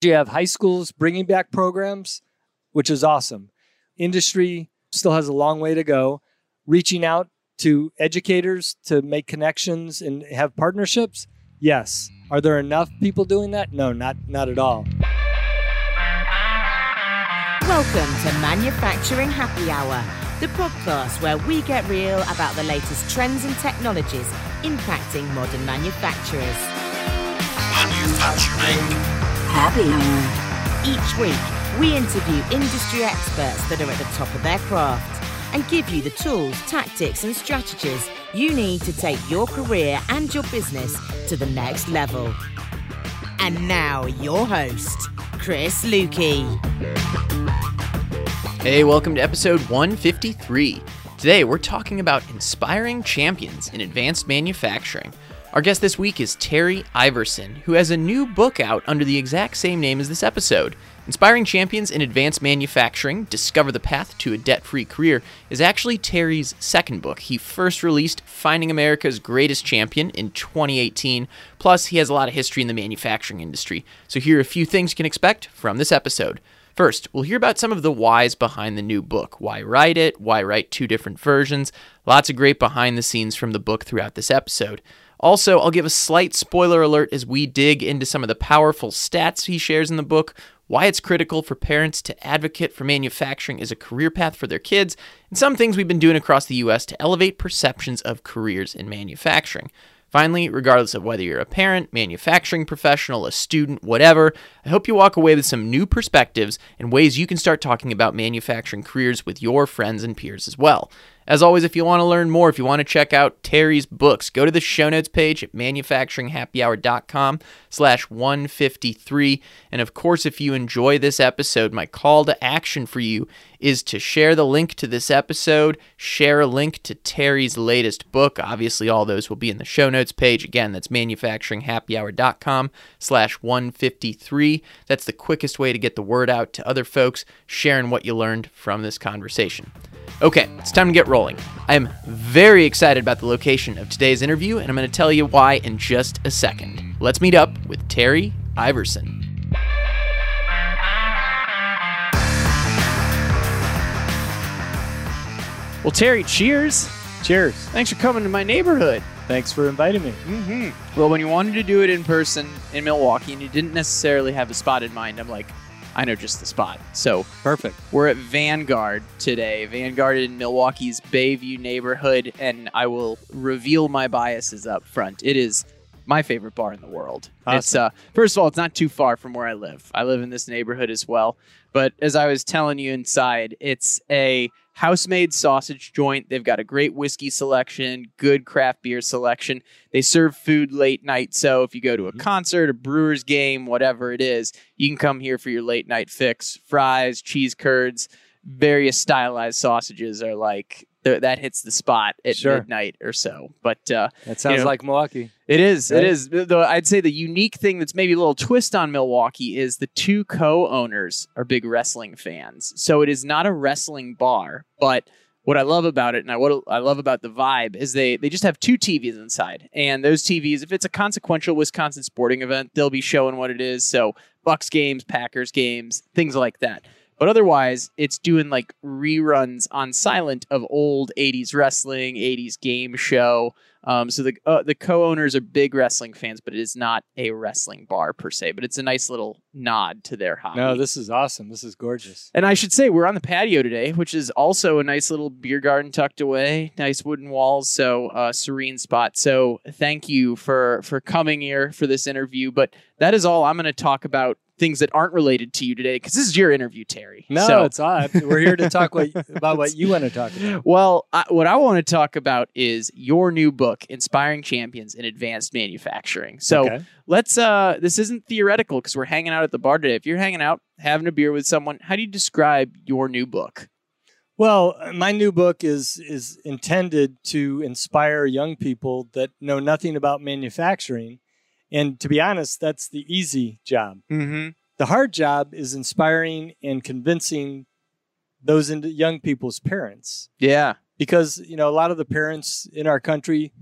You have high schools bringing back programs, which is awesome. Industry still has a long way to go. Reaching out to educators to make connections and have partnerships, yes. Are there enough people doing that? No, not not at all. Welcome to Manufacturing Happy Hour, the podcast where we get real about the latest trends and technologies impacting modern manufacturers. Manufacturing Happy Hour. Each week, we interview industry experts that are at the top of their craft and give you the tools, tactics, and strategies you need to take your career and your business to the next level. And now, your host, Chris Luecke. Hey, welcome to episode 153. Today, we're talking about inspiring champions in advanced manufacturing. Our guest this week is Terry Iverson, who has a new book out under the exact same name as this episode. Inspiring Champions in Advanced Manufacturing Discover the Path to a Debt Free Career is actually Terry's second book. He first released Finding America's Greatest Champion in 2018. Plus, he has a lot of history in the manufacturing industry. So, here are a few things you can expect from this episode. First, we'll hear about some of the whys behind the new book. Why write it? Why write two different versions? Lots of great behind the scenes from the book throughout this episode. Also, I'll give a slight spoiler alert as we dig into some of the powerful stats he shares in the book, why it's critical for parents to advocate for manufacturing as a career path for their kids, and some things we've been doing across the US to elevate perceptions of careers in manufacturing. Finally, regardless of whether you're a parent, manufacturing professional, a student, whatever, I hope you walk away with some new perspectives and ways you can start talking about manufacturing careers with your friends and peers as well. As always, if you want to learn more, if you want to check out Terry's books, go to the show notes page at manufacturinghappyhour.com slash 153. And of course, if you enjoy this episode, my call to action for you is to share the link to this episode, share a link to Terry's latest book. Obviously, all those will be in the show notes page. Again, that's manufacturinghappyhour.com slash 153. That's the quickest way to get the word out to other folks, sharing what you learned from this conversation. Okay, it's time to get rolling. I am very excited about the location of today's interview, and I'm going to tell you why in just a second. Let's meet up with Terry Iverson. Well, Terry, cheers. Cheers. Thanks for coming to my neighborhood. Thanks for inviting me. Mm-hmm. Well, when you wanted to do it in person in Milwaukee and you didn't necessarily have a spot in mind, I'm like, I know just the spot. So Perfect. we're at Vanguard today. Vanguard in Milwaukee's Bayview neighborhood, and I will reveal my biases up front. It is my favorite bar in the world. It's uh, first of all, it's not too far from where I live. I live in this neighborhood as well. But as I was telling you inside, it's a house-made sausage joint. They've got a great whiskey selection, good craft beer selection. They serve food late night, so if you go to a mm-hmm. concert, a Brewers game, whatever it is, you can come here for your late night fix. Fries, cheese curds, various stylized sausages are like th- that hits the spot at Sure. midnight or so. But uh, That sounds know, like Milwaukee. it is. Right? It is. Though I'd say the unique thing that's maybe a little twist on Milwaukee is the two co-owners are big wrestling fans. So it is not a wrestling bar, but what I love about it and I what I love about the vibe is they they just have two TVs inside. And those TVs, if it's a consequential Wisconsin sporting event, they'll be showing what it is. So Bucks games, Packers games, things like that. But otherwise, it's doing like reruns on silent of old 80s wrestling, 80s game show. Um, so the uh, the co-owners are big wrestling fans, but it is not a wrestling bar per se. But it's a nice little nod to their hobby. No, this is awesome. This is gorgeous. and I should say we're on the patio today, which is also a nice little beer garden tucked away, nice wooden walls, so uh, serene spot. So thank you for for coming here for this interview. But that is all I'm going to talk about things that aren't related to you today because this is your interview, Terry. No, So- it's odd. We're here to talk what, about what you want to talk about. well, I, what I want to talk about is your new book, Inspiring Champions in Advanced Manufacturing. So Okay. let's, uh, this isn't theoretical because we're hanging out at the bar today. If you're hanging out, having a beer with someone, how do you describe your new book? Well, my new book is is intended to inspire young people that know nothing about manufacturing. And to be honest, that's the easy job. Mm-hmm. The hard job is inspiring and convincing those young people's parents Yeah. because you know a lot of the parents in our country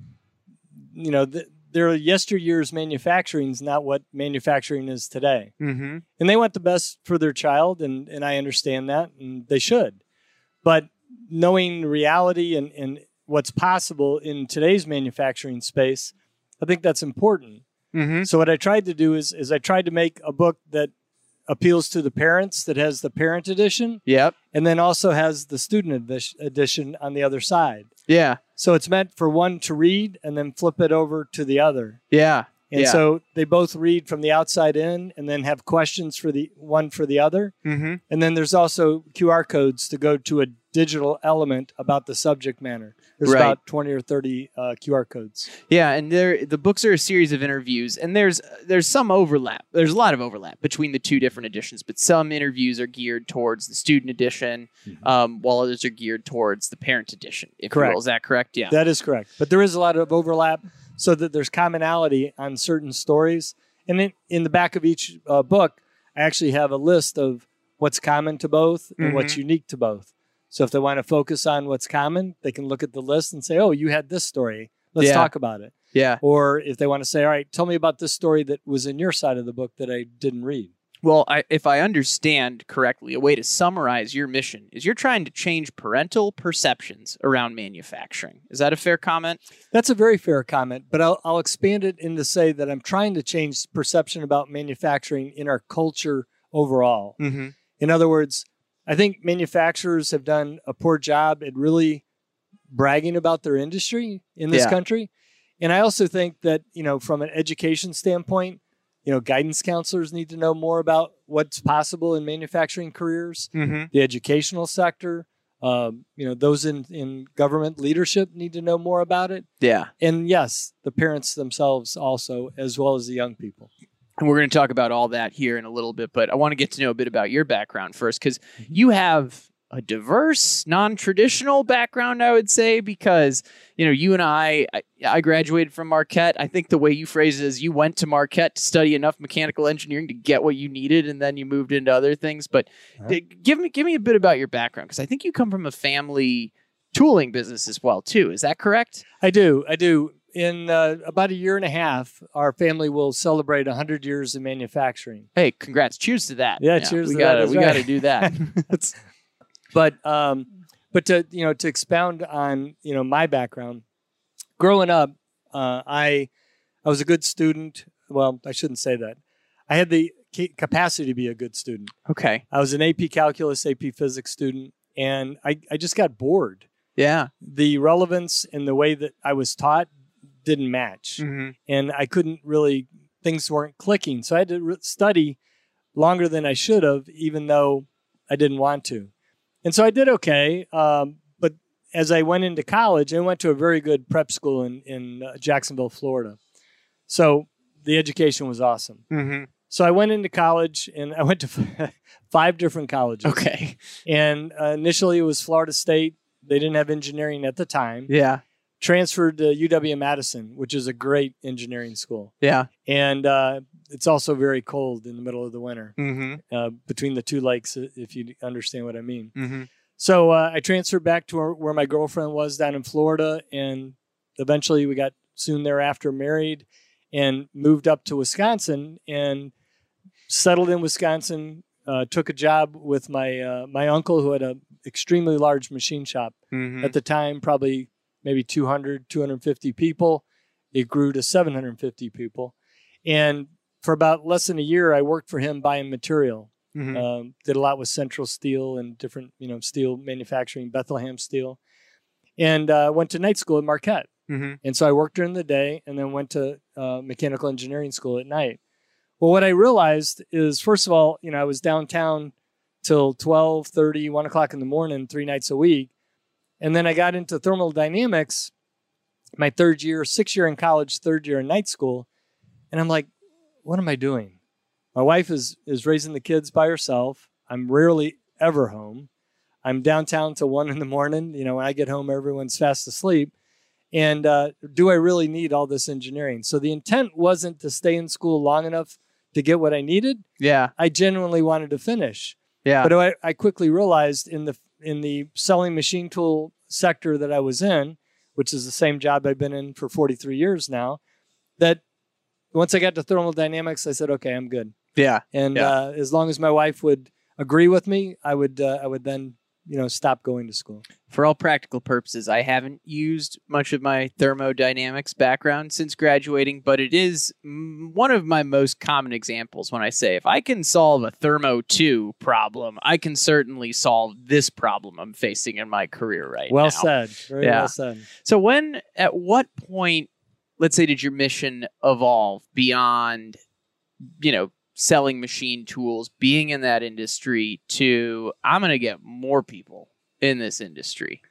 you know th- their yesteryear's manufacturing is not what manufacturing is today. Mm-hmm. And they want the best for their child, and, and I understand that, and they should. But knowing reality and, and what's possible in today's manufacturing space, I think that's important. Mm-hmm. So what I tried to do is is I tried to make a book that appeals to the parents that has the parent edition Yep. and then also has the student edi- edition on the other side. Yeah. So it's meant for one to read and then flip it over to the other. Yeah. And Yeah. so they both read from the outside in and then have questions for the one for the other. Mm-hmm. And then there's also QR codes to go to a digital element about the subject matter. There's Right. about 20 or 30 uh, QR codes. Yeah, and there the books are a series of interviews, and there's there's some overlap. There's a lot of overlap between the two different editions, but some interviews are geared towards the student edition, um, while others are geared towards the parent edition. If you Correct. will. Is that correct? Yeah. That is correct. But there is a lot of overlap so that there's commonality on certain stories. And in, in the back of each uh, book, I actually have a list of what's common to both and what's unique to both. So if they want to focus on what's common, they can look at the list and say, oh, you had this story. Let's Yeah. talk about it. yeah. Or if they want to say, all right, tell me about this story that was in your side of the book that I didn't read. Well, I, if I understand correctly, a way to summarize your mission is you're trying to change parental perceptions around manufacturing. Is that a fair comment? That's a very fair comment, but I'll, I'll expand it into say that I'm trying to change perception about manufacturing in our culture overall. Mm-hmm. In other words, I think manufacturers have done a poor job at really bragging about their industry in this Yeah. country. And I also think that, you know, from an education standpoint, you know, guidance counselors need to know more about what's possible in manufacturing careers, Mm-hmm. the educational sector. Um, you know, those in, in government leadership need to know more about it. Yeah. And yes, the parents themselves also, as well as the young people. And we're going to talk about all that here in a little bit, but I want to get to know a bit about your background first because mm-hmm. you have a diverse, non-traditional background, I would say, because you know you and I, I, I graduated from Marquette. I think the way you phrase it is you went to Marquette to study enough mechanical engineering to get what you needed, and then you moved into other things. But give me give me a bit about your background because I think you come from a family tooling business as well, too. Is that correct? I do. I do. In uh, about a year and a half, our family will celebrate 100 years of manufacturing. Hey, congrats! Cheers to that. Yeah, cheers We to gotta we right. gotta do that. But um, but to you know to expound on you know my background, growing up, uh, I I was a good student. Well, I shouldn't say that. I had the ca- capacity to be a good student. okay. I was an AP Calculus, AP Physics student, and I, I just got bored. Yeah. The relevance and the way that I was taught didn't match. Mm-hmm. and I couldn't really things weren't clicking. So I had to re- study longer than I should have, even though I didn't want to. And so I did okay. Um, but as I went into college, I went to a very good prep school in in uh, Jacksonville, Florida. So the education was awesome. Mm-hmm. So I went into college, and I went to five different colleges. Okay. And uh, initially, it was Florida State. They didn't have engineering at the time. Yeah. Transferred to UW Madison, which is a great engineering school Yeah. and uh, it's also very cold in the middle of the winter Mm-hmm. uh, between the two lakes, if you understand what I mean. Mm-hmm. So uh, I transferred back to where, where my girlfriend was down in Florida, and eventually we got soon thereafter married and moved up to Wisconsin and settled in Wisconsin. Uh, took a job with my uh, my uncle who had an extremely large machine shop Mm-hmm. at the time, probably maybe 200, 250 people. It grew to 750 people. And for about less than a year, I worked for him buying material. Mm-hmm. Um, did a lot with Central Steel and different, you know, steel manufacturing, Bethlehem Steel. And uh, went to night school at Marquette. Mm-hmm. And so I worked during the day and then went to uh, mechanical engineering school at night. Well, what I realized is, first of all, you know, I was downtown till 12, 30, 1 o'clock in the morning, three nights a week. And then I got into thermal dynamics my third year, six year in college, third year in night school. And I'm like, what am I doing? My wife is, is raising the kids by herself. I'm rarely ever home. I'm downtown till one in the morning. You know, when I get home, everyone's fast asleep. And uh, do I really need all this engineering? So the intent wasn't to stay in school long enough to get what I needed. Yeah. I genuinely wanted to finish. Yeah. But I, I quickly realized in the in the selling machine tool sector that I was in, which is the same job I've been in for 43 years now, that once I got to thermodynamics, I said, okay, I'm good. Yeah. And Yeah. uh, as long as my wife would agree with me, I would uh, I would then you know stop going to school. For all practical purposes, I haven't used much of my thermodynamics background since graduating, but it is one of my most common examples when I say if I can solve a thermo 2 problem, I can certainly solve this problem I'm facing in my career right well now. said. Very Yeah. well said. So when at what point, let's say, did your mission evolve beyond, you know, selling machine tools, being in that industry to I'm going to get more people in this industry?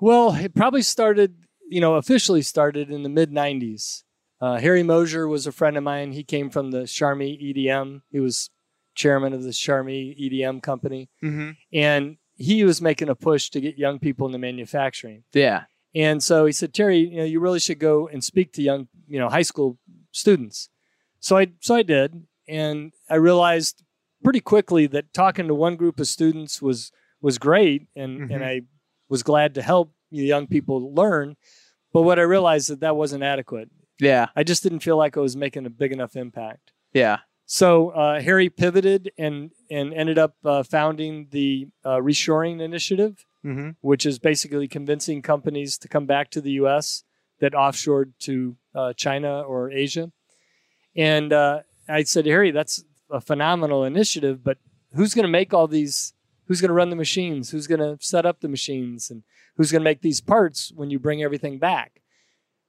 Well, it probably started, you know, officially started in the mid 90s. Uh, Harry Moser was a friend of mine. He came from the Charmilles EDM. He was chairman of the Charmilles EDM company. Mm-hmm. And he was making a push to get young people into manufacturing. Yeah. And so he said, Terry, you know, you really should go and speak to young, you know, high school students. So I, so I did, and I realized pretty quickly that talking to one group of students was was great, and Mhm. and I was glad to help the young people learn. But what I realized that that wasn't adequate. Yeah. I just didn't feel like I was making a big enough impact. Yeah. So uh, Harry pivoted and and ended up uh, founding the uh, reshoring initiative Mm-hmm. which is basically convincing companies to come back to the U.S. that offshored to uh, China or Asia. And uh, I said, Harry, that's a phenomenal initiative, but who's going to make all these? Who's going to run the machines? Who's going to set up the machines? And who's going to make these parts when you bring everything back?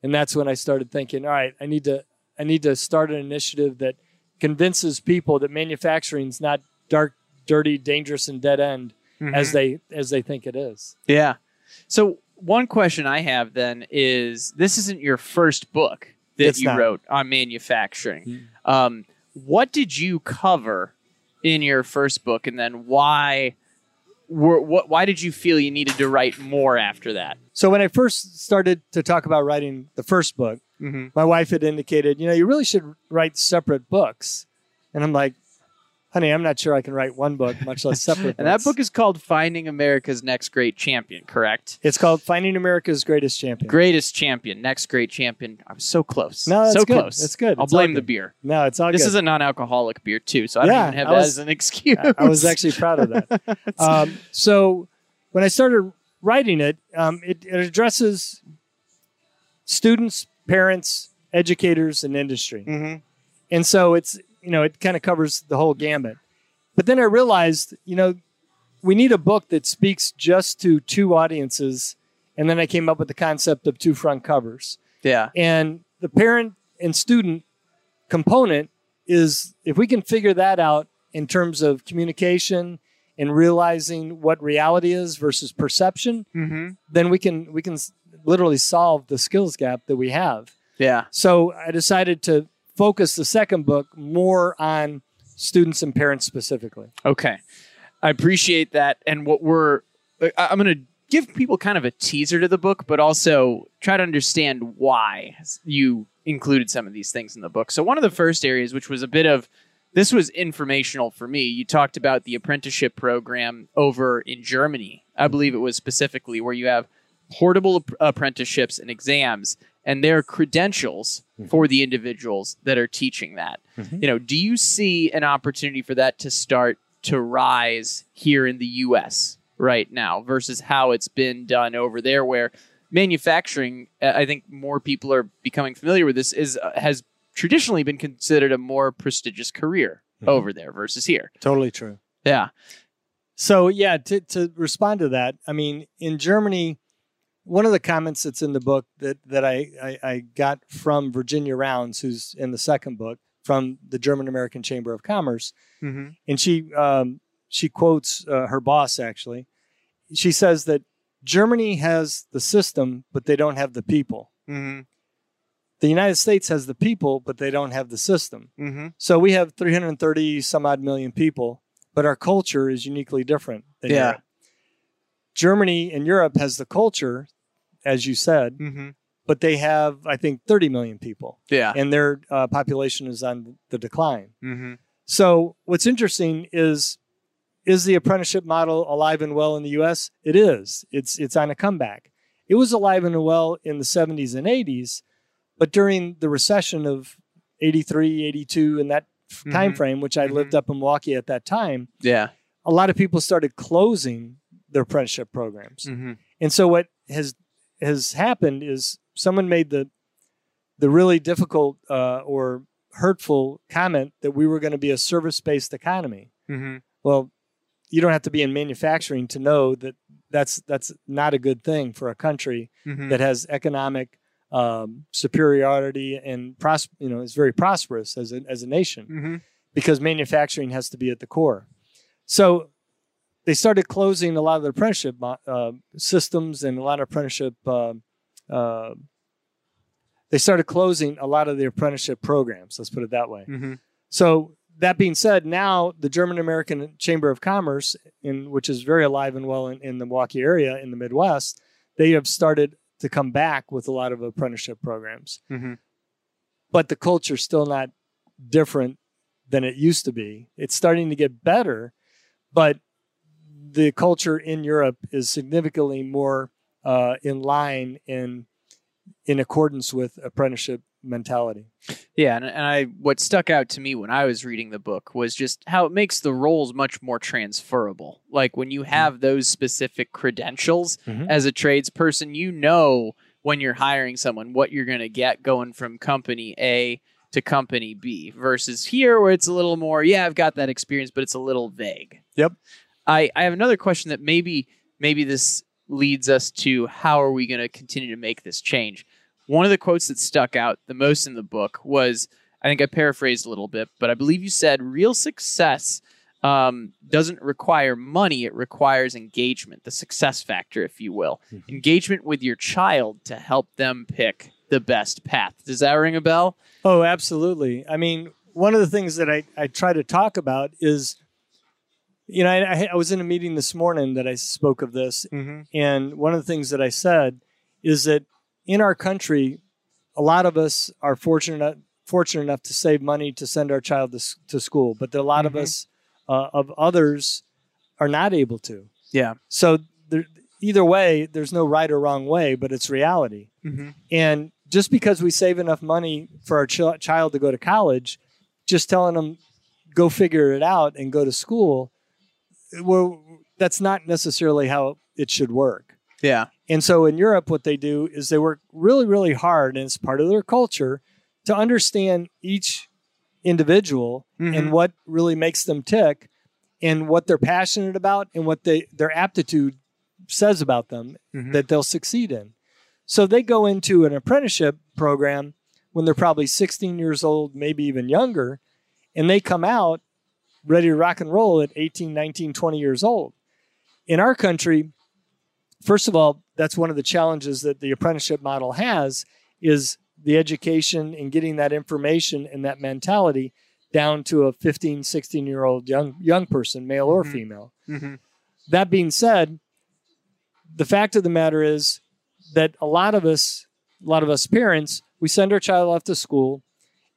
And that's when I started thinking, all right, I need to, I need to start an initiative that convinces people that manufacturing's not dark, dirty, dangerous, and dead end mm-hmm. as they as they think it is. Yeah. So one question I have then is this isn't your first book that It's you not. wrote on manufacturing. Mm-hmm. Um, what did you cover in your first book, and then why? Were, what, why did you feel you needed to write more after that? So when I first started to talk about writing the first book, Mm-hmm. my wife had indicated, you know, you really should write separate books. And I'm like, honey, I'm not sure I can write one book, much less separate. And that books. book is called Finding America's Next Great Champion, correct? it's called Finding America's Greatest Champion. Greatest champion, next great champion. I was so close. No, that's so good. close. That's good. I'll It's blame the beer. No, it's all This good. is a non-alcoholic beer too, so I don't even have I that as an excuse. I- was actually proud of that. um, so when I started writing it, um, it, it addresses students, parents, educators, and industry. hmm And so it's, you know, it kind of covers the whole gambit. But then I realized, you know, we need a book that speaks just to two audiences. And then I came up with the concept of two front covers. Yeah. And the parent and student component is if we can figure that out in terms of communication and realizing what reality is versus perception, Mm-hmm. then we can we can literally solve the skills gap that we have. Yeah. So I decided to focus the second book more on students and parents specifically. Okay. I appreciate that. And what we're, I'm going to give people kind of a teaser to the book, but also try to understand why you included some of these things in the book. So, one of the first areas, which was a bit of, this was informational for me. You talked about the apprenticeship program over in Germany. I believe it was specifically where you have portable apprenticeships and exams and their credentials for the individuals that are teaching that. You know, do you see an opportunity for that to start to rise here in the US right now versus how it's been done over there where manufacturing uh, I think more people are becoming familiar with this is uh, has traditionally been considered a more prestigious career over there versus here. Totally true. Yeah. So yeah, to, to respond to that, I mean, in Germany, one of the comments that's in the book that that I, I, I got from Virginia Rounds, who's in the second book from the German American Chamber of Commerce, Mm-hmm. and she um, she quotes uh, her boss actually. She says that Germany has the system, but they don't have the people. Mm-hmm. The United States has the people, but they don't have the system. Mm-hmm. So we have 330 some odd million people, but our culture is uniquely different than Yeah. Europe. Germany and Europe has the culture, as you said, Mm-hmm. but they have, I think, 30 million people, Yeah. and their uh, population is on the decline. Mm-hmm. So what's interesting is is the apprenticeship model alive and well in the US? It is. It's it's on a comeback. It was alive and well in the 70s and 80s, But during the recession of 83, 82, in that f- time frame, which I lived Mhm. up in Milwaukee at that time, Yeah. a lot of people started closing their apprenticeship programs. Mm-hmm. And so what has has happened is someone made the the really difficult uh, or hurtful comment that we were going to be a service based economy. Mm-hmm. Well, you don't have to be in manufacturing to know that that's that's not a good thing for a country Mm-hmm. that has economic um, superiority and pros- you know is very prosperous as a, as a nation Mm-hmm. because manufacturing has to be at the core. So they started closing a lot of the apprenticeship uh, systems and a lot of apprenticeship. Uh, uh, they started closing a lot of the apprenticeship programs. Let's put it that way. Mm-hmm. So that being said, now the German American Chamber of Commerce, in which is very alive and well in, in the Milwaukee area in the Midwest, they have started to come back with a lot of apprenticeship programs. Mm-hmm. But the culture's still not different than it used to be. It's starting to get better, but the culture in Europe is significantly more uh, in line in in accordance with apprenticeship mentality. Yeah, and, and I what stuck out to me when I was reading the book was just how it makes the roles much more transferable. Like when you have those specific credentials Mhm. as a tradesperson, you know when you're hiring someone what you're going to get going from company A to company B versus here where it's a little more, yeah, I've got that experience, but it's a little vague. Yep. I, I have another question that maybe maybe this leads us to how are we going to continue to make this change. One of the quotes that stuck out the most in the book was I think I paraphrased a little bit, but I believe you said real success um, doesn't require money; it requires engagement, the success factor, if you will, engagement with your child to help them pick the best path. Does that ring a bell? Oh, absolutely. I mean, one of the things that I, I try to talk about is, you know, I, I was in a meeting this morning that I spoke of this, Mm-hmm. and one of the things that I said is that in our country, a lot of us are fortunate fortunate enough to save money to send our child to, to school, but a lot Mhm. of us uh, of others are not able to. Yeah. So there, either way, there's no right or wrong way, but it's reality. Mm-hmm. And just because we save enough money for our ch- child to go to college, just telling them go figure it out and go to school, well, that's not necessarily how it should work. Yeah. And so in Europe, what they do is they work really, really hard, and it's part of their culture to understand each individual Mhm. and what really makes them tick, and what they're passionate about, and what they their aptitude says about them Mhm. that they'll succeed in. So they go into an apprenticeship program when they're probably 16 years old, maybe even younger, and they come out ready to rock and roll at 18, 19, 20 years old. In our country, first of all, that's one of the challenges that the apprenticeship model has is the education and getting that information and that mentality down to a 15, 16 year old young young person, male or Mhm. female. Mm-hmm. That being said, the fact of the matter is that a lot of us, a lot of us parents, we send our child off to school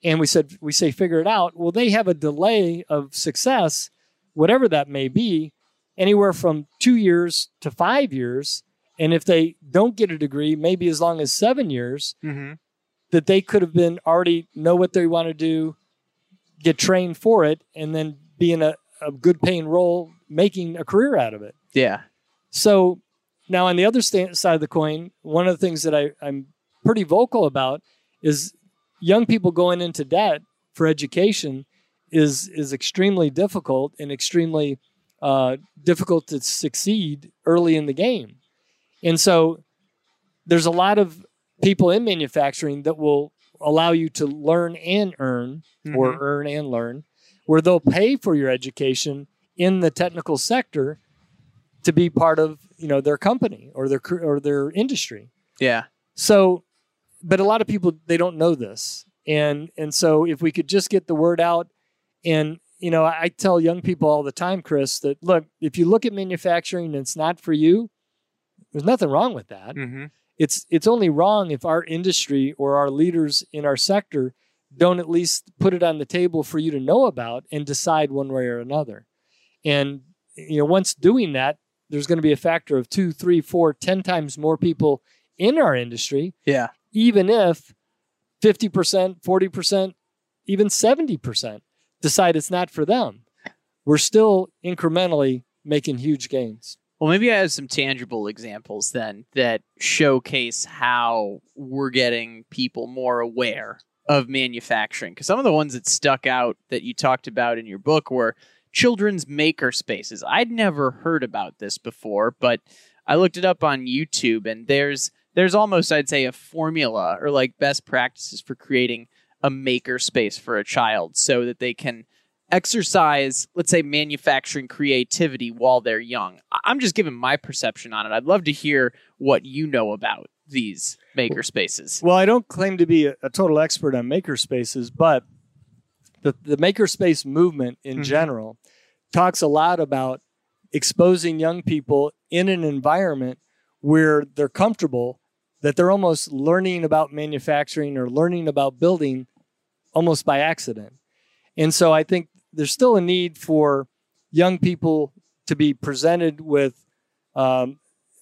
and we said we say figure it out. Well, they have a delay of success, whatever that may be, anywhere from two years to five years. And if they don't get a degree, maybe as long as seven years, Mm-hmm. that they could have been already know what they want to do, get trained for it, and then be in a, a good paying role, making a career out of it. Yeah. So now on the other sta- side of the coin, one of the things that I, I'm pretty vocal about is young people going into debt for education is is extremely difficult and extremely uh, difficult to succeed early in the game. And so there's a lot of people in manufacturing that will allow you to learn and earn or Mhm. earn and learn, where they'll pay for your education in the technical sector to be part of you know their company or their or their industry. yeah. So, but a lot of people they don't know this, and and so if we could just get the word out, and you know I, I tell young people all the time, Chris, that look if you look at manufacturing and it's not for you, there's nothing wrong with that Mm-hmm. it's it's only wrong if our industry or our leaders in our sector don't at least put it on the table for you to know about and decide one way or another and you know once doing that there's going to be a factor of two three four ten times more people in our industry Yeah. Even if 50%, 40%, even 70% decide it's not for them. We're still incrementally making huge gains. Well, maybe I have some tangible examples then that showcase how we're getting people more aware of manufacturing. Because some of the ones that stuck out that you talked about in your book were children's maker spaces. I'd never heard about this before, but I looked it up on YouTube and there's there's almost I'd say a formula or like best practices for creating a maker space for a child so that they can exercise, let's say, manufacturing creativity while they're young. I'm just giving my perception on it. I'd love to hear what you know about these maker spaces. Well, I don't claim to be a, a total expert on maker spaces, but the, the makerspace movement in Mhm. general talks a lot about exposing young people in an environment where they're comfortable, that they're almost learning about manufacturing or learning about building almost by accident. And so I think there's still a need for young people to be presented with. Um,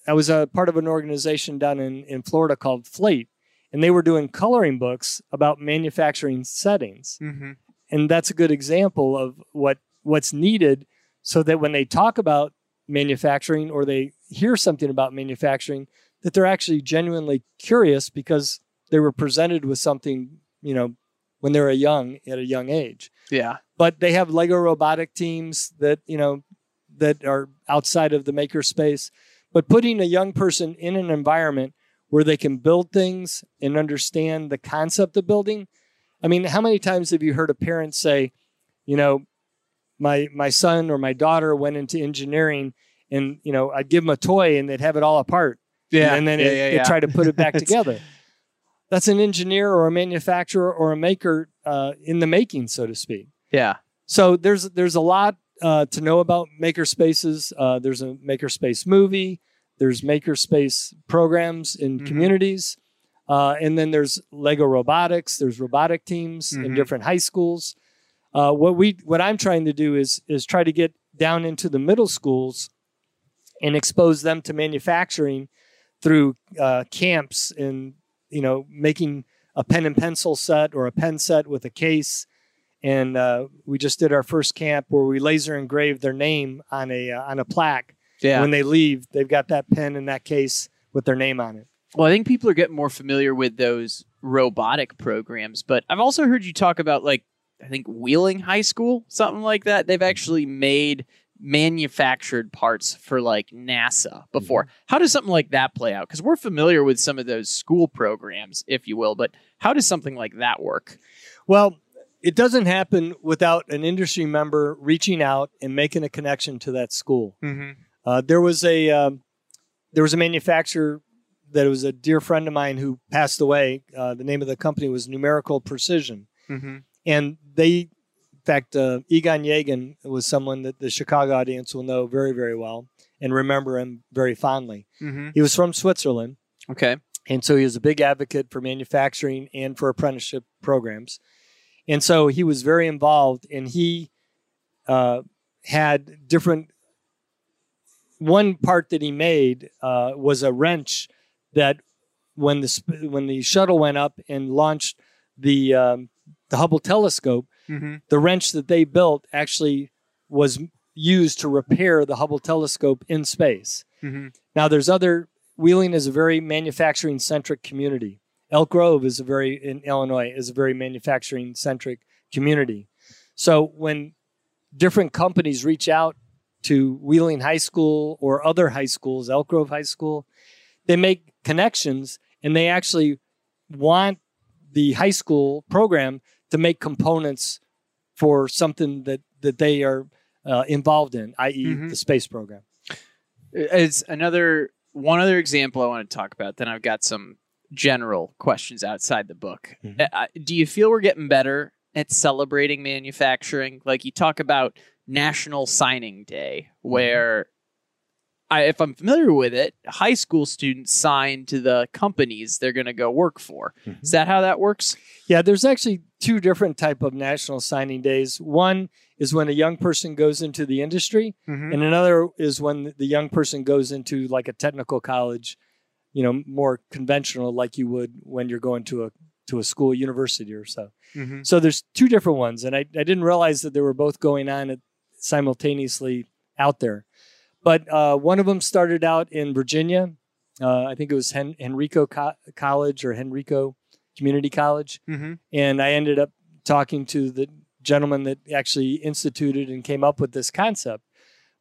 I was a part of an organization down in, in Florida called Flate, and they were doing coloring books about manufacturing settings Mm-hmm. and that's a good example of what what's needed so that when they talk about manufacturing or they hear something about manufacturing that they're actually genuinely curious because they were presented with something you know when they were young at a young age. Yeah. but they have lego robotic teams that you know that are outside of the maker space. But putting a young person in an environment where they can build things and understand the concept of building i mean how many times have you heard a parent say you know my my son or my daughter went into engineering and you know i'd give them a toy and they'd have it all apart Yeah. and then yeah, it, yeah, it yeah. try to put it back together. That's an engineer or a manufacturer or a maker uh, in the making, so to speak. Yeah. So there's there's a lot uh, to know about maker spaces. Uh, there's a makerspace movie. There's makerspace programs in Mhm. communities, uh, and then there's Lego robotics. There's robotic teams in Mhm. different high schools. Uh, what we what I'm trying to do is is try to get down into the middle schools and expose them to manufacturing through uh, camps and you know making a pen and pencil set or a pen set with a case and uh, we just did our first camp where we laser engraved their name on a uh, on a plaque Yeah. when they leave they've got that pen in that case with their name on it Well, I think people are getting more familiar with those robotic programs, but I've also heard you talk about like I think Wheeling High School, something like that. They've actually made manufactured parts for like NASA before. How does something like that play out? Because we're familiar with some of those school programs, if you will, but how does something like that work? well it doesn't happen without an industry member reaching out and making a connection to that school Mm-hmm. Uh, there was a um, there was a manufacturer that was a dear friend of mine who passed away. Uh, the name of the company was Numerical Precision, Mm-hmm. and they, fact, uh, Egon Yagan was someone that the Chicago audience will know very very well and remember him very fondly. Mm-hmm. He was from Switzerland, Okay. and so he was a big advocate for manufacturing and for apprenticeship programs. And so he was very involved, and he uh, had different. One part that he made uh, was a wrench that, when the when the shuttle went up and launched the um, the Hubble telescope, Mm-hmm. the wrench that they built actually was used to repair the Hubble telescope in space. Mm-hmm. Now, there's other. Wheeling is a very manufacturing centric community. Elk Grove is a very in Illinois is a very manufacturing centric community. So when different companies reach out to Wheeling High School or other high schools, Elk Grove High School, they make connections and they actually want the high school program to make components for something that that they are uh, involved in, i.e., Mhm. the space program. As another one other example I want to talk about, then I've got some general questions outside the book. Uh, do you feel we're getting better at celebrating manufacturing? Like you talk about National Signing Day, where I, if I'm familiar with it, high school students sign to the companies they're going to go work for. Mhm. Is that how that works? Yeah, there's actually two different type of national signing days. One is when a young person goes into the industry, Mm-hmm. and another is when the young person goes into like a technical college, you know, more conventional, like you would when you're going to a to a school, university or so. Mhm. So there's two different ones, and I, I didn't realize that they were both going on at, simultaneously out there. But uh, one of them started out in Virginia. Uh, I think it was Hen- Henrico Co- College or Henrico Community College, Mhm. and I ended up talking to the gentleman that actually instituted and came up with this concept.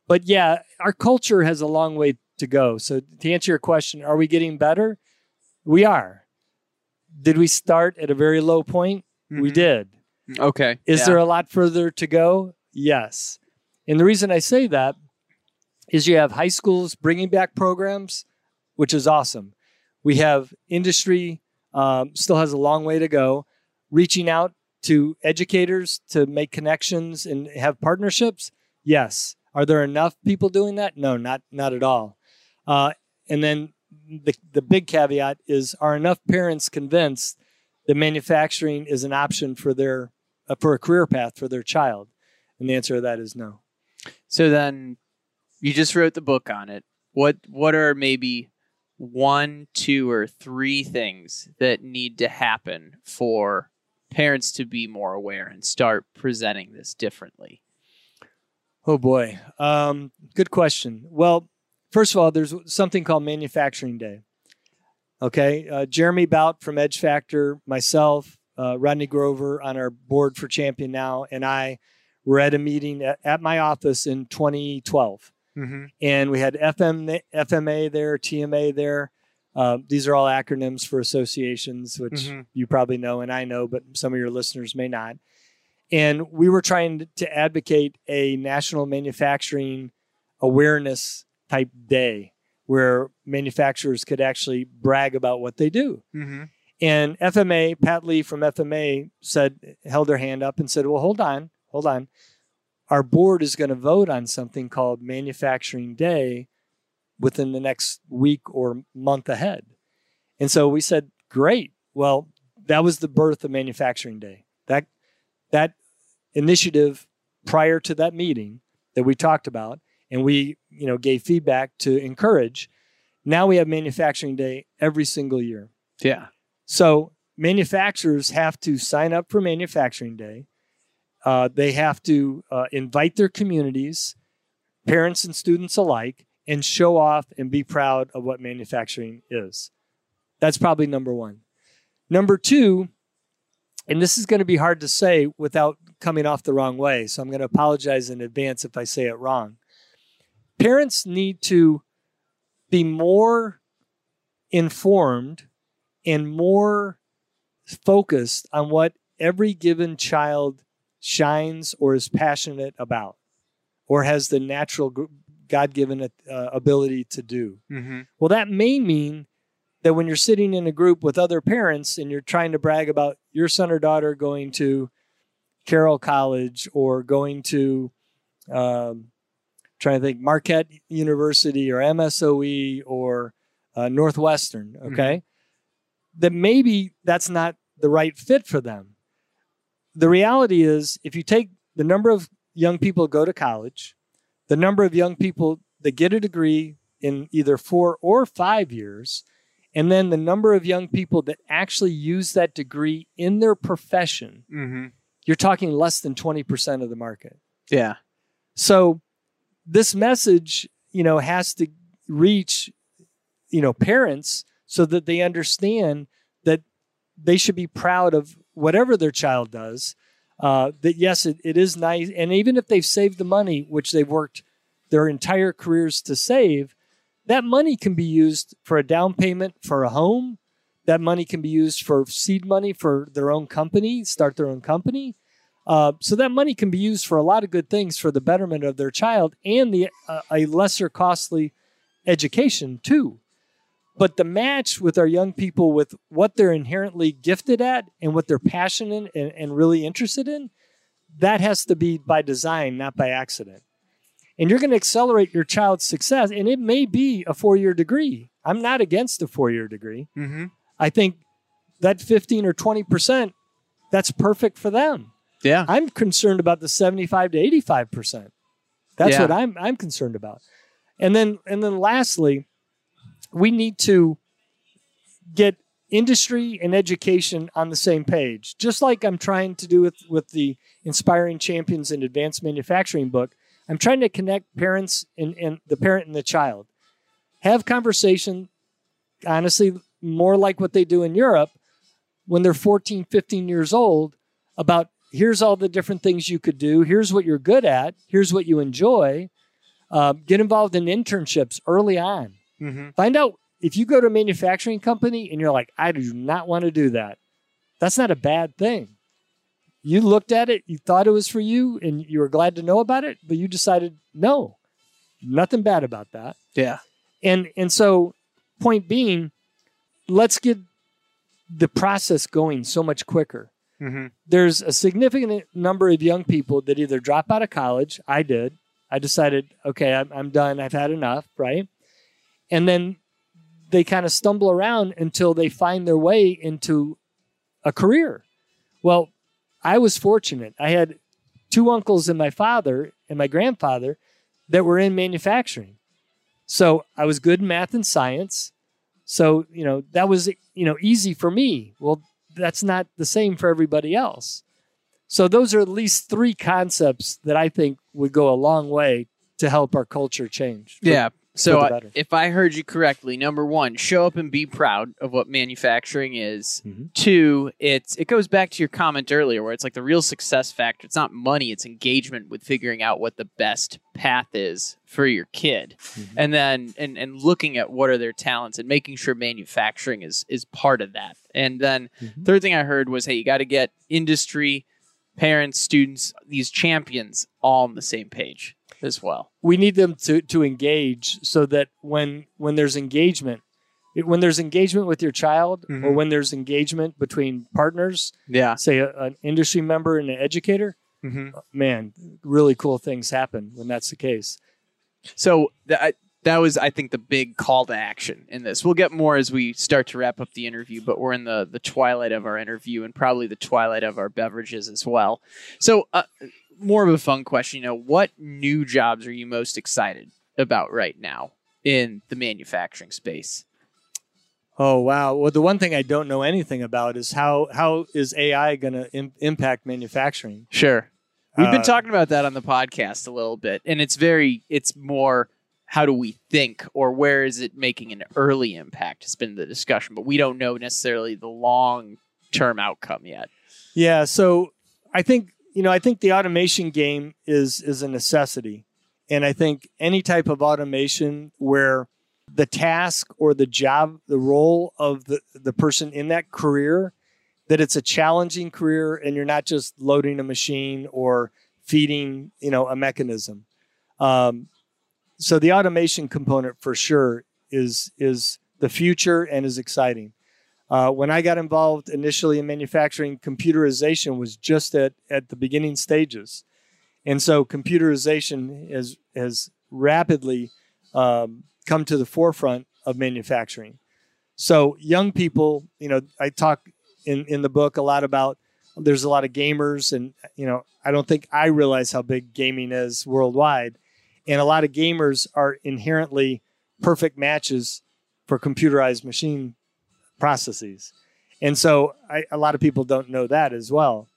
But yeah, our culture has a long way to go. So to answer your question, are we getting better? We are. Did we start at a very low point? We Mhm. did. Okay. Is yeah. there a lot further to go? Yes. And the reason I say that is you have high schools bringing back programs, which is awesome. We have industry um, still has a long way to go, reaching out to educators to make connections and have partnerships. Yes. Are there enough people doing that? No, not not at all. Uh, and then the the big caveat is: Are enough parents convinced that manufacturing is an option for their uh, for a career path for their child? And the answer to that is no. So then you just wrote the book on it. What what are maybe one, two, or three things that need to happen for parents to be more aware and start presenting this differently? Oh boy, um, good question. Well, first of all, there's something called Manufacturing Day. Okay, uh, Jeremy Bout from Edge Factor, myself, uh, Rodney Grover on our board for Champion now, and I were at a meeting at, at my office in 2012. Mm-hmm. and we had FM, FMA there, TMA there. Uh, these are all acronyms for associations, which Mhm. you probably know and I know, but some of your listeners may not. And we were trying to advocate a national manufacturing awareness type day where manufacturers could actually brag about what they do. Mm-hmm. And FMA, Pat Lee from FMA said, held her hand up and said, Well, hold on, hold on. Our board is going to vote on something called Manufacturing Day within the next week or month ahead. And so we said, Great. Well, that was the birth of Manufacturing Day. That that initiative prior to that meeting that we talked about and we, you know, gave feedback to encourage. Now we have Manufacturing Day every single year. Yeah. So manufacturers have to sign up for Manufacturing Day. Uh, they have to uh, invite their communities, parents and students alike, and show off and be proud of what manufacturing is. That's probably number one. Number two, and this is going to be hard to say without coming off the wrong way, so I'm going to apologize in advance if I say it wrong. Parents need to be more informed and more focused on what every given child shines or is passionate about or has the natural God given uh, ability to do. Mm-hmm. Well, that may mean that when you're sitting in a group with other parents and you're trying to brag about your son or daughter going to Carroll College or going to, um, trying to think, Marquette University or MSOE or uh, Northwestern, okay? That maybe that's not the right fit for them. The reality is, if you take the number of young people go to college, the number of young people that get a degree in either four or five years, and then the number of young people that actually use that degree in their profession, Mm-hmm. you're talking less than 20% of the market. Yeah. So this message, you know, has to reach, you know, parents so that they understand that they should be proud of whatever their child does. Uh, that yes, it, it is nice, and even if they've saved the money, which they've worked their entire careers to save, that money can be used for a down payment for a home. That money can be used for seed money for their own company, start their own company. Uh, so that money can be used for a lot of good things for the betterment of their child and the uh, a lesser costly education too. But the match with our young people with what they're inherently gifted at and what they're passionate and, and really interested in, that has to be by design, not by accident. And you're going to accelerate your child's success, and it may be a four year degree. I'm not against a four year degree. Mm-hmm. I think that 15 or 20%, that's perfect for them. Yeah. I'm concerned about the 75 to 85 percent. That's Yeah. what I'm I'm concerned about. And then and then lastly, we need to get industry and education on the same page, just like I'm trying to do with, with the Inspiring Champions in Advanced Manufacturing book. I'm trying to connect parents and, and the parent and the child. Have conversation, honestly, more like what they do in Europe when they're 14, 15 years old about here's all the different things you could do. Here's what you're good at. Here's what you enjoy. Uh, get involved in internships early on. Mm-hmm. Find out if you go to a manufacturing company and you're like, I do not want to do that. That's not a bad thing. You looked at it, you thought it was for you, and you were glad to know about it, but you decided no, nothing bad about that. Yeah. And and so, point being, let's get the process going so much quicker Mm-hmm. there's a significant number of young people that either drop out of college. I did. I decided, okay, I'm, I'm done. I've had enough, right? And then they kind of stumble around until they find their way into a career. Well, I was fortunate. I had two uncles and my father and my grandfather that were in manufacturing. So I was good in math and science. So, you know, that was, you know, easy for me. Well, that's not the same for everybody else. So those are at least three concepts that I think would go a long way to help our culture change. Yeah. So I- if I heard you correctly, number one, show up and be proud of what manufacturing is. Mhm. Two, it's it goes back to your comment earlier, where it's like the real success factor. It's not money; it's engagement with figuring out what the best path is for your kid, Mhm. and then and and looking at what are their talents and making sure manufacturing is is part of that. And then Mhm. third thing I heard was, hey, you got to get industry, parents, students, these champions all on the same page as well. we need them to to engage so that when when there's engagement when there's engagement with your child or Mhm. when there's engagement between partners Yeah. say a, an industry member and an educator Mm-hmm. man really cool things happen when that's the case So that that was, I think, the big call to action in this. We'll get more as we start to wrap up the interview, but we're in the the twilight of our interview and probably the twilight of our beverages as well. So, uh, more of a fun question. You know, what new jobs are you most excited about right now in the manufacturing space? oh wow well the one thing i don't know anything about is how how is ai going to Im- impact manufacturing Sure. We've been Uh, talking about that on the podcast a little bit, and it's very, it's more how do we think or where is it making an early impact has been the discussion, but we don't know necessarily the long term outcome yet. Yeah, so I think you know I think the automation game is is a necessity, and I think any type of automation where the task or the job, the role of the the person in that career, that it's a challenging career, and you're not just loading a machine or feeding you know a mechanism. Um, so the automation component for sure is is the future and is exciting. Uh, when I got involved initially in manufacturing, computerization was just at, at the beginning stages. And so computerization has, has rapidly um, come to the forefront of manufacturing. So young people, you know, I talk in, in the book a lot about there's a lot of gamers and, you know, I don't think I realize how big gaming is worldwide. And a lot of gamers are inherently perfect matches for computerized machine processes. And so I, a lot of people don't know that as well.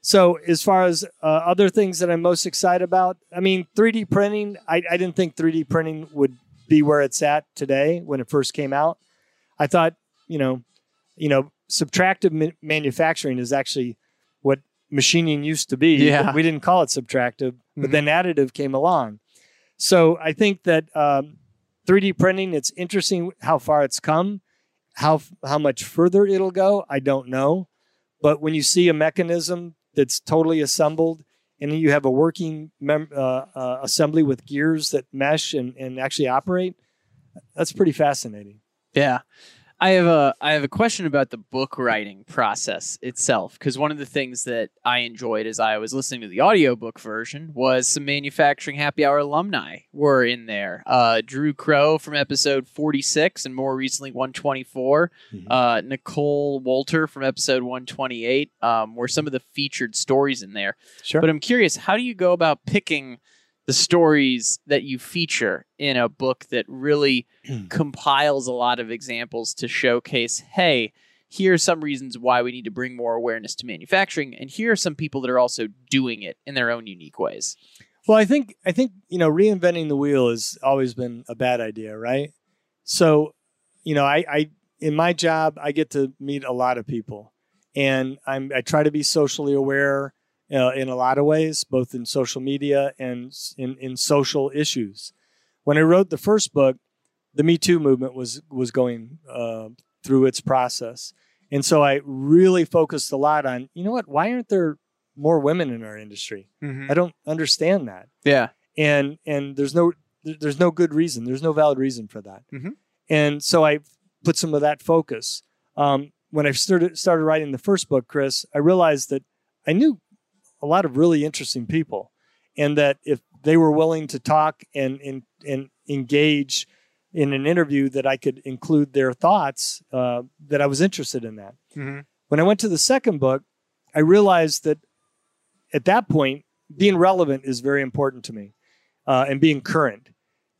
So as far as uh, other things that I'm most excited about, I mean, 3D printing, I, I didn't think 3D printing would be where it's at today when it first came out. I thought, you know, you know, subtractive ma- manufacturing is actually what machining used to be. Yeah. We didn't call it subtractive, but then additive came along. So I think that um, 3D printing, it's interesting how far it's come. How how much further it'll go, I don't know. But when you see a mechanism that's totally assembled, and you have a working mem- uh, uh, assembly with gears that mesh and, and actually operate, that's pretty fascinating. Yeah. I have a I have a question about the book writing process itself because one of the things that I enjoyed as I was listening to the audiobook version was some manufacturing happy hour alumni were in there. Uh, Drew Crow from episode 46 and more recently 124. Mhm. Uh, Nicole Wolter from episode 128 um, were some of the featured stories in there. Sure. But I'm curious, how do you go about picking the stories that you feature in a book that really compiles a lot of examples to showcase, hey, here are some reasons why we need to bring more awareness to manufacturing, and here are some people that are also doing it in their own unique ways. Well, I think I think you know reinventing the wheel has always been a bad idea, right? So, you know, I, I in my job I get to meet a lot of people, and I'm I try to be socially aware uh, in a lot of ways, both in social media and in in social issues. When I wrote the first book, the Me Too movement was was going uh, through its process, and so I really focused a lot on you know what why aren't there more women in our industry? I don't understand that Yeah. and and there's no there's no good reason there's no valid reason for that Mhm. and so i put some of that focus um, when i started started writing the first book chris i realized that i knew a lot of really interesting people and that if they were willing to talk and and, and engage in an interview that i could include their thoughts uh, that i was interested in that Mhm. when i went to the second book i realized that at that point being relevant is very important to me uh, and being current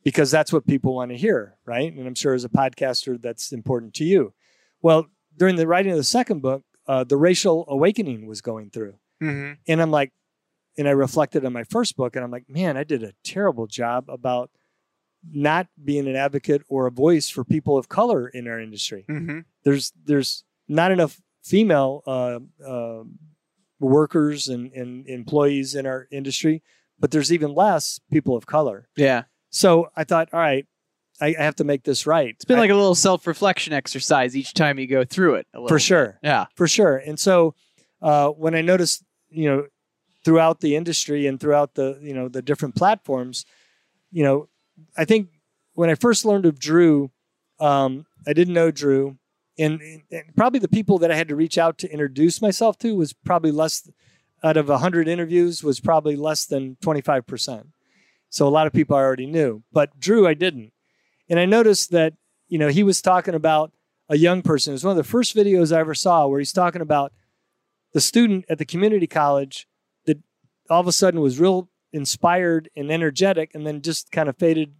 because that's what people want to hear, right? And I'm sure as a podcaster, that's important to you. Well, during the writing of the second book, uh, the racial awakening was going through. Mm-hmm. And I'm like, and I reflected on my first book, and I'm like, man, I did a terrible job about not being an advocate or a voice for people of color in our industry. Mm-hmm. There's there's not enough female uh, uh, workers and, and employees in our industry, but there's even less people of color. Yeah. So I thought, all right, I, I have to make this right. It's been like a little self reflection exercise each time you go through it. a little for bit. sure, Yeah. for sure. And so uh, when I noticed, you know, throughout the industry and throughout the you know the different platforms, you know, I think when I first learned of Drew, um, I didn't know Drew, and, and probably the people that I had to reach out to introduce myself to was probably less out of hundred interviews was probably less than twenty five percent. So a lot of people I already knew, but Drew I didn't, and I noticed that you know he was talking about a young person. It was one of the first videos I ever saw where he's talking about the student at the community college that all of a sudden was real inspired and energetic and then just kind of faded,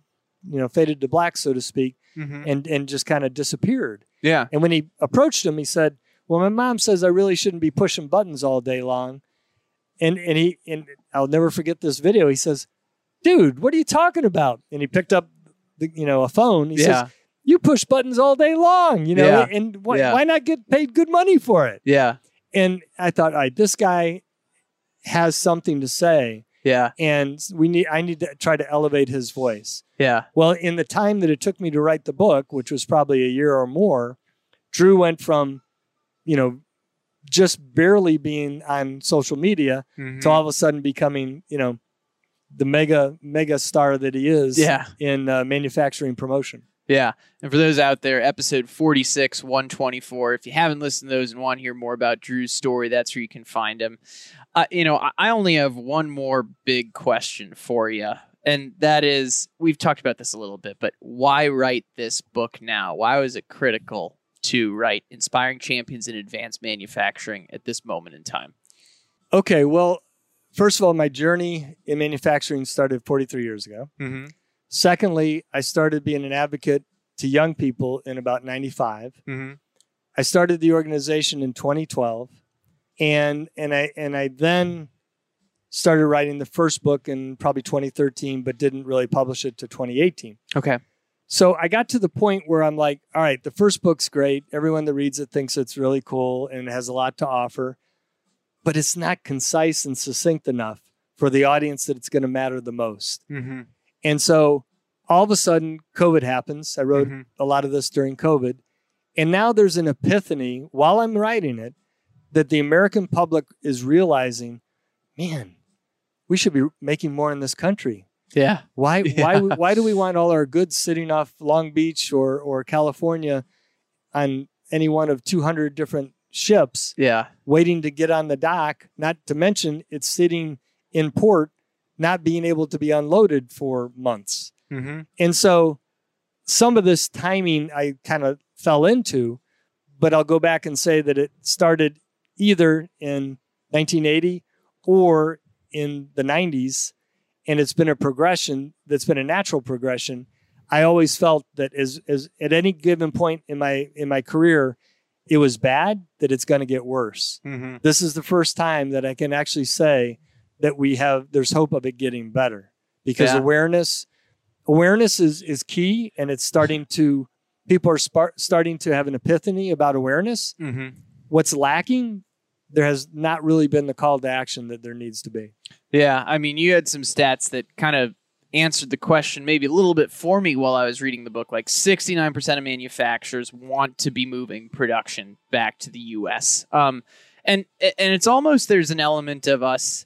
you know, faded to black, so to speak, Mm-hmm. and, and just kind of disappeared. Yeah. And when he approached him, he said, Well, my mom says I really shouldn't be pushing buttons all day long. And and he and I'll never forget this video. He says, Dude, what are you talking about? And he picked up the, you know, a phone. He Yeah. says, You push buttons all day long, you know, Yeah. and why, Yeah. why not get paid good money for it? Yeah. And I thought, all right, this guy has something to say, Yeah. and we need I need to try to elevate his voice. Yeah. Well, in the time that it took me to write the book, which was probably a year or more, Drew went from, you know, just barely being on social media Mhm. to all of a sudden becoming, you know, the mega mega star that he is Yeah. in uh, manufacturing promotion. Yeah. And for those out there, episode 46, 124, if you haven't listened to those and want to hear more about Drew's story, that's where you can find him. Uh, you know, I- I only have one more big question for you. And that is we've talked about this a little bit, but why write this book now? Why was it critical to write Inspiring Champions in Advanced Manufacturing at this moment in time? Okay, well, first of all, my journey in manufacturing started 43 years ago. Mm-hmm. Secondly, I started being an advocate to young people in about 95. Mm-hmm. I started the organization in 2012 and and I and I then started writing the first book in probably 2013 but didn't really publish it to 2018. Okay. So I got to the point where I'm like, all right, the first book's great. Everyone that reads it thinks it's really cool and has a lot to offer, but it's not concise and succinct enough for the audience that it's going to matter the most. Mm-hmm. And so all of a sudden, COVID happens. I wrote Mhm. a lot of this during COVID. And now there's an epiphany while I'm writing it that the American public is realizing, man, we should be making more in this country. Yeah. Why, why, why do we want all our goods sitting off Long Beach or, or California on any one of 200 different ships Yeah. waiting to get on the dock? Not to mention it's sitting in port, not being able to be unloaded for months. Mm-hmm. And so some of this timing I kind of fell into, but I'll go back and say that it started either in 1980 or in the 90s. And it's been a progression that's been a natural progression. I always felt that as, as at any given point in my in my career, it was bad, that it's going to get worse. Mm-hmm. This is the first time that I can actually say that we have there's hope of it getting better because Yeah. awareness awareness is is key and it's starting to people are spar- starting to have an epiphany about awareness. Mm-hmm. What's lacking? There has not really been the call to action that there needs to be. Yeah, I mean, you had some stats that kind of answered the question maybe a little bit for me while I was reading the book. Like 69% of manufacturers want to be moving production back to the U.S. Um, and and it's almost there's an element of us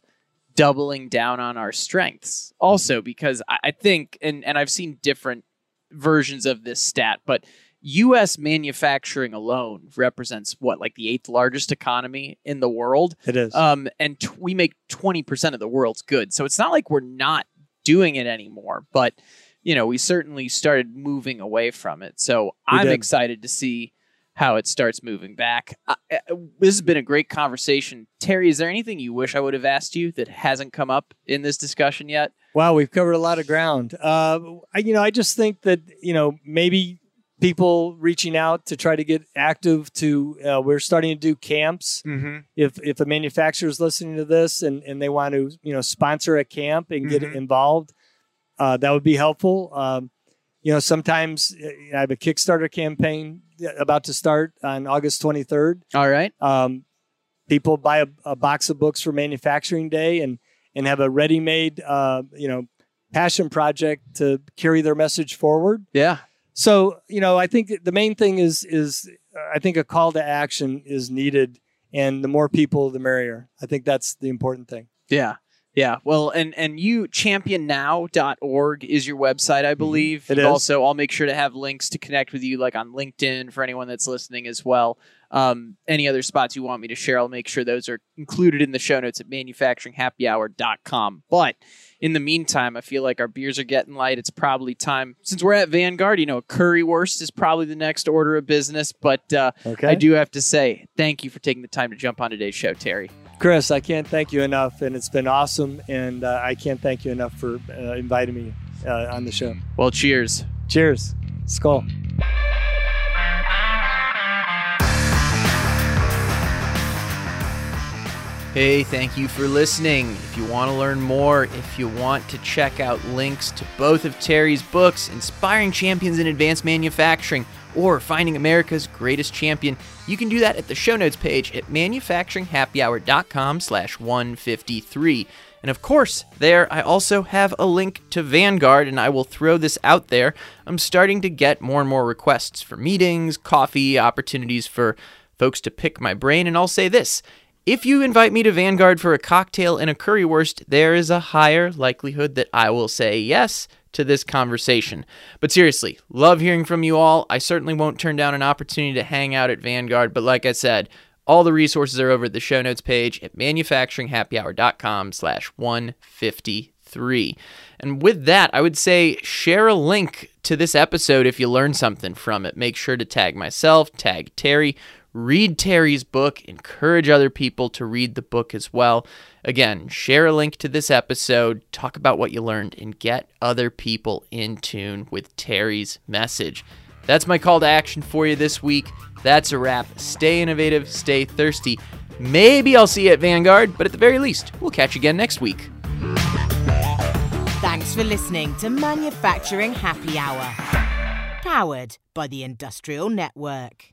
doubling down on our strengths also because I, I think and and I've seen different versions of this stat, but U.S. manufacturing alone represents what like the eighth largest economy in the world. It is. Um, and t- we make 20% of the world's goods. So it's not like we're not doing it anymore, but you know, we certainly started moving away from it. So We I'm did. excited to see how it starts moving back. This has been a great conversation. Terry, is there anything you wish I would have asked you that hasn't come up in this discussion yet? Wow, we've covered a lot of ground. Uh, I, you know, I just think that you know maybe people reaching out to try to get active. To uh, we're starting to do camps. Mm-hmm. If if a manufacturer is listening to this and and they want to you know sponsor a camp and get Mhm. involved, uh, that would be helpful. Um, you know, sometimes uh, I have a Kickstarter campaign about to start on August 23rd. All right. Um, people buy a, a box of books for manufacturing day and and have a ready-made uh, you know passion project to carry their message forward Yeah. so you know i think the main thing is is uh, i think a call to action is needed and the more people the merrier i think that's the important thing Yeah. Yeah. Well, and and you championnow.org is your website, I believe. It And. Also, I'll make sure to have links to connect with you like on LinkedIn for anyone that's listening as well. Um, any other spots you want me to share, I'll make sure those are included in the show notes at manufacturinghappyhour.com. But in the meantime, I feel like our beers are getting light. It's probably time, since we're at Vanguard, you know, currywurst is probably the next order of business. But uh, okay I do have to say, thank you for taking the time to jump on today's show, Terry. Chris i can't thank you enough and it's been awesome and uh, i can't thank you enough for uh, inviting me uh, on the show Well, cheers. cheers skull Hey, thank you for listening. If you want to learn more, if you want to check out links to both of Terry's books, Inspiring Champions in Advanced Manufacturing or Finding America's Greatest Champion, you can do that at the show notes page at manufacturinghappyhour.com slash 153. And of course, there I also have a link to Vanguard, and I will throw this out there. I'm starting to get more and more requests for meetings, coffee, opportunities for folks to pick my brain, and I'll say this. If you invite me to Vanguard for a cocktail and a currywurst, there is a higher likelihood that I will say yes to this conversation. But seriously, love hearing from you all. I certainly won't turn down an opportunity to hang out at Vanguard, but like I said, all the resources are over at the show notes page at manufacturinghappyhour.com slash 153. And with that, I would say share a link to this episode if you learned something from it. Make sure to tag myself, tag Terry, read Terry's book, encourage other people to read the book as well. Again, share a link to this episode, talk about what you learned, and get other people in tune with Terry's message. That's my call to action for you this week. That's a wrap. Stay innovative, stay thirsty. Maybe I'll see you at Vanguard, but at the very least, we'll catch you again next week. Thanks for listening to Manufacturing Happy Hour. Powered by the Industrial Network.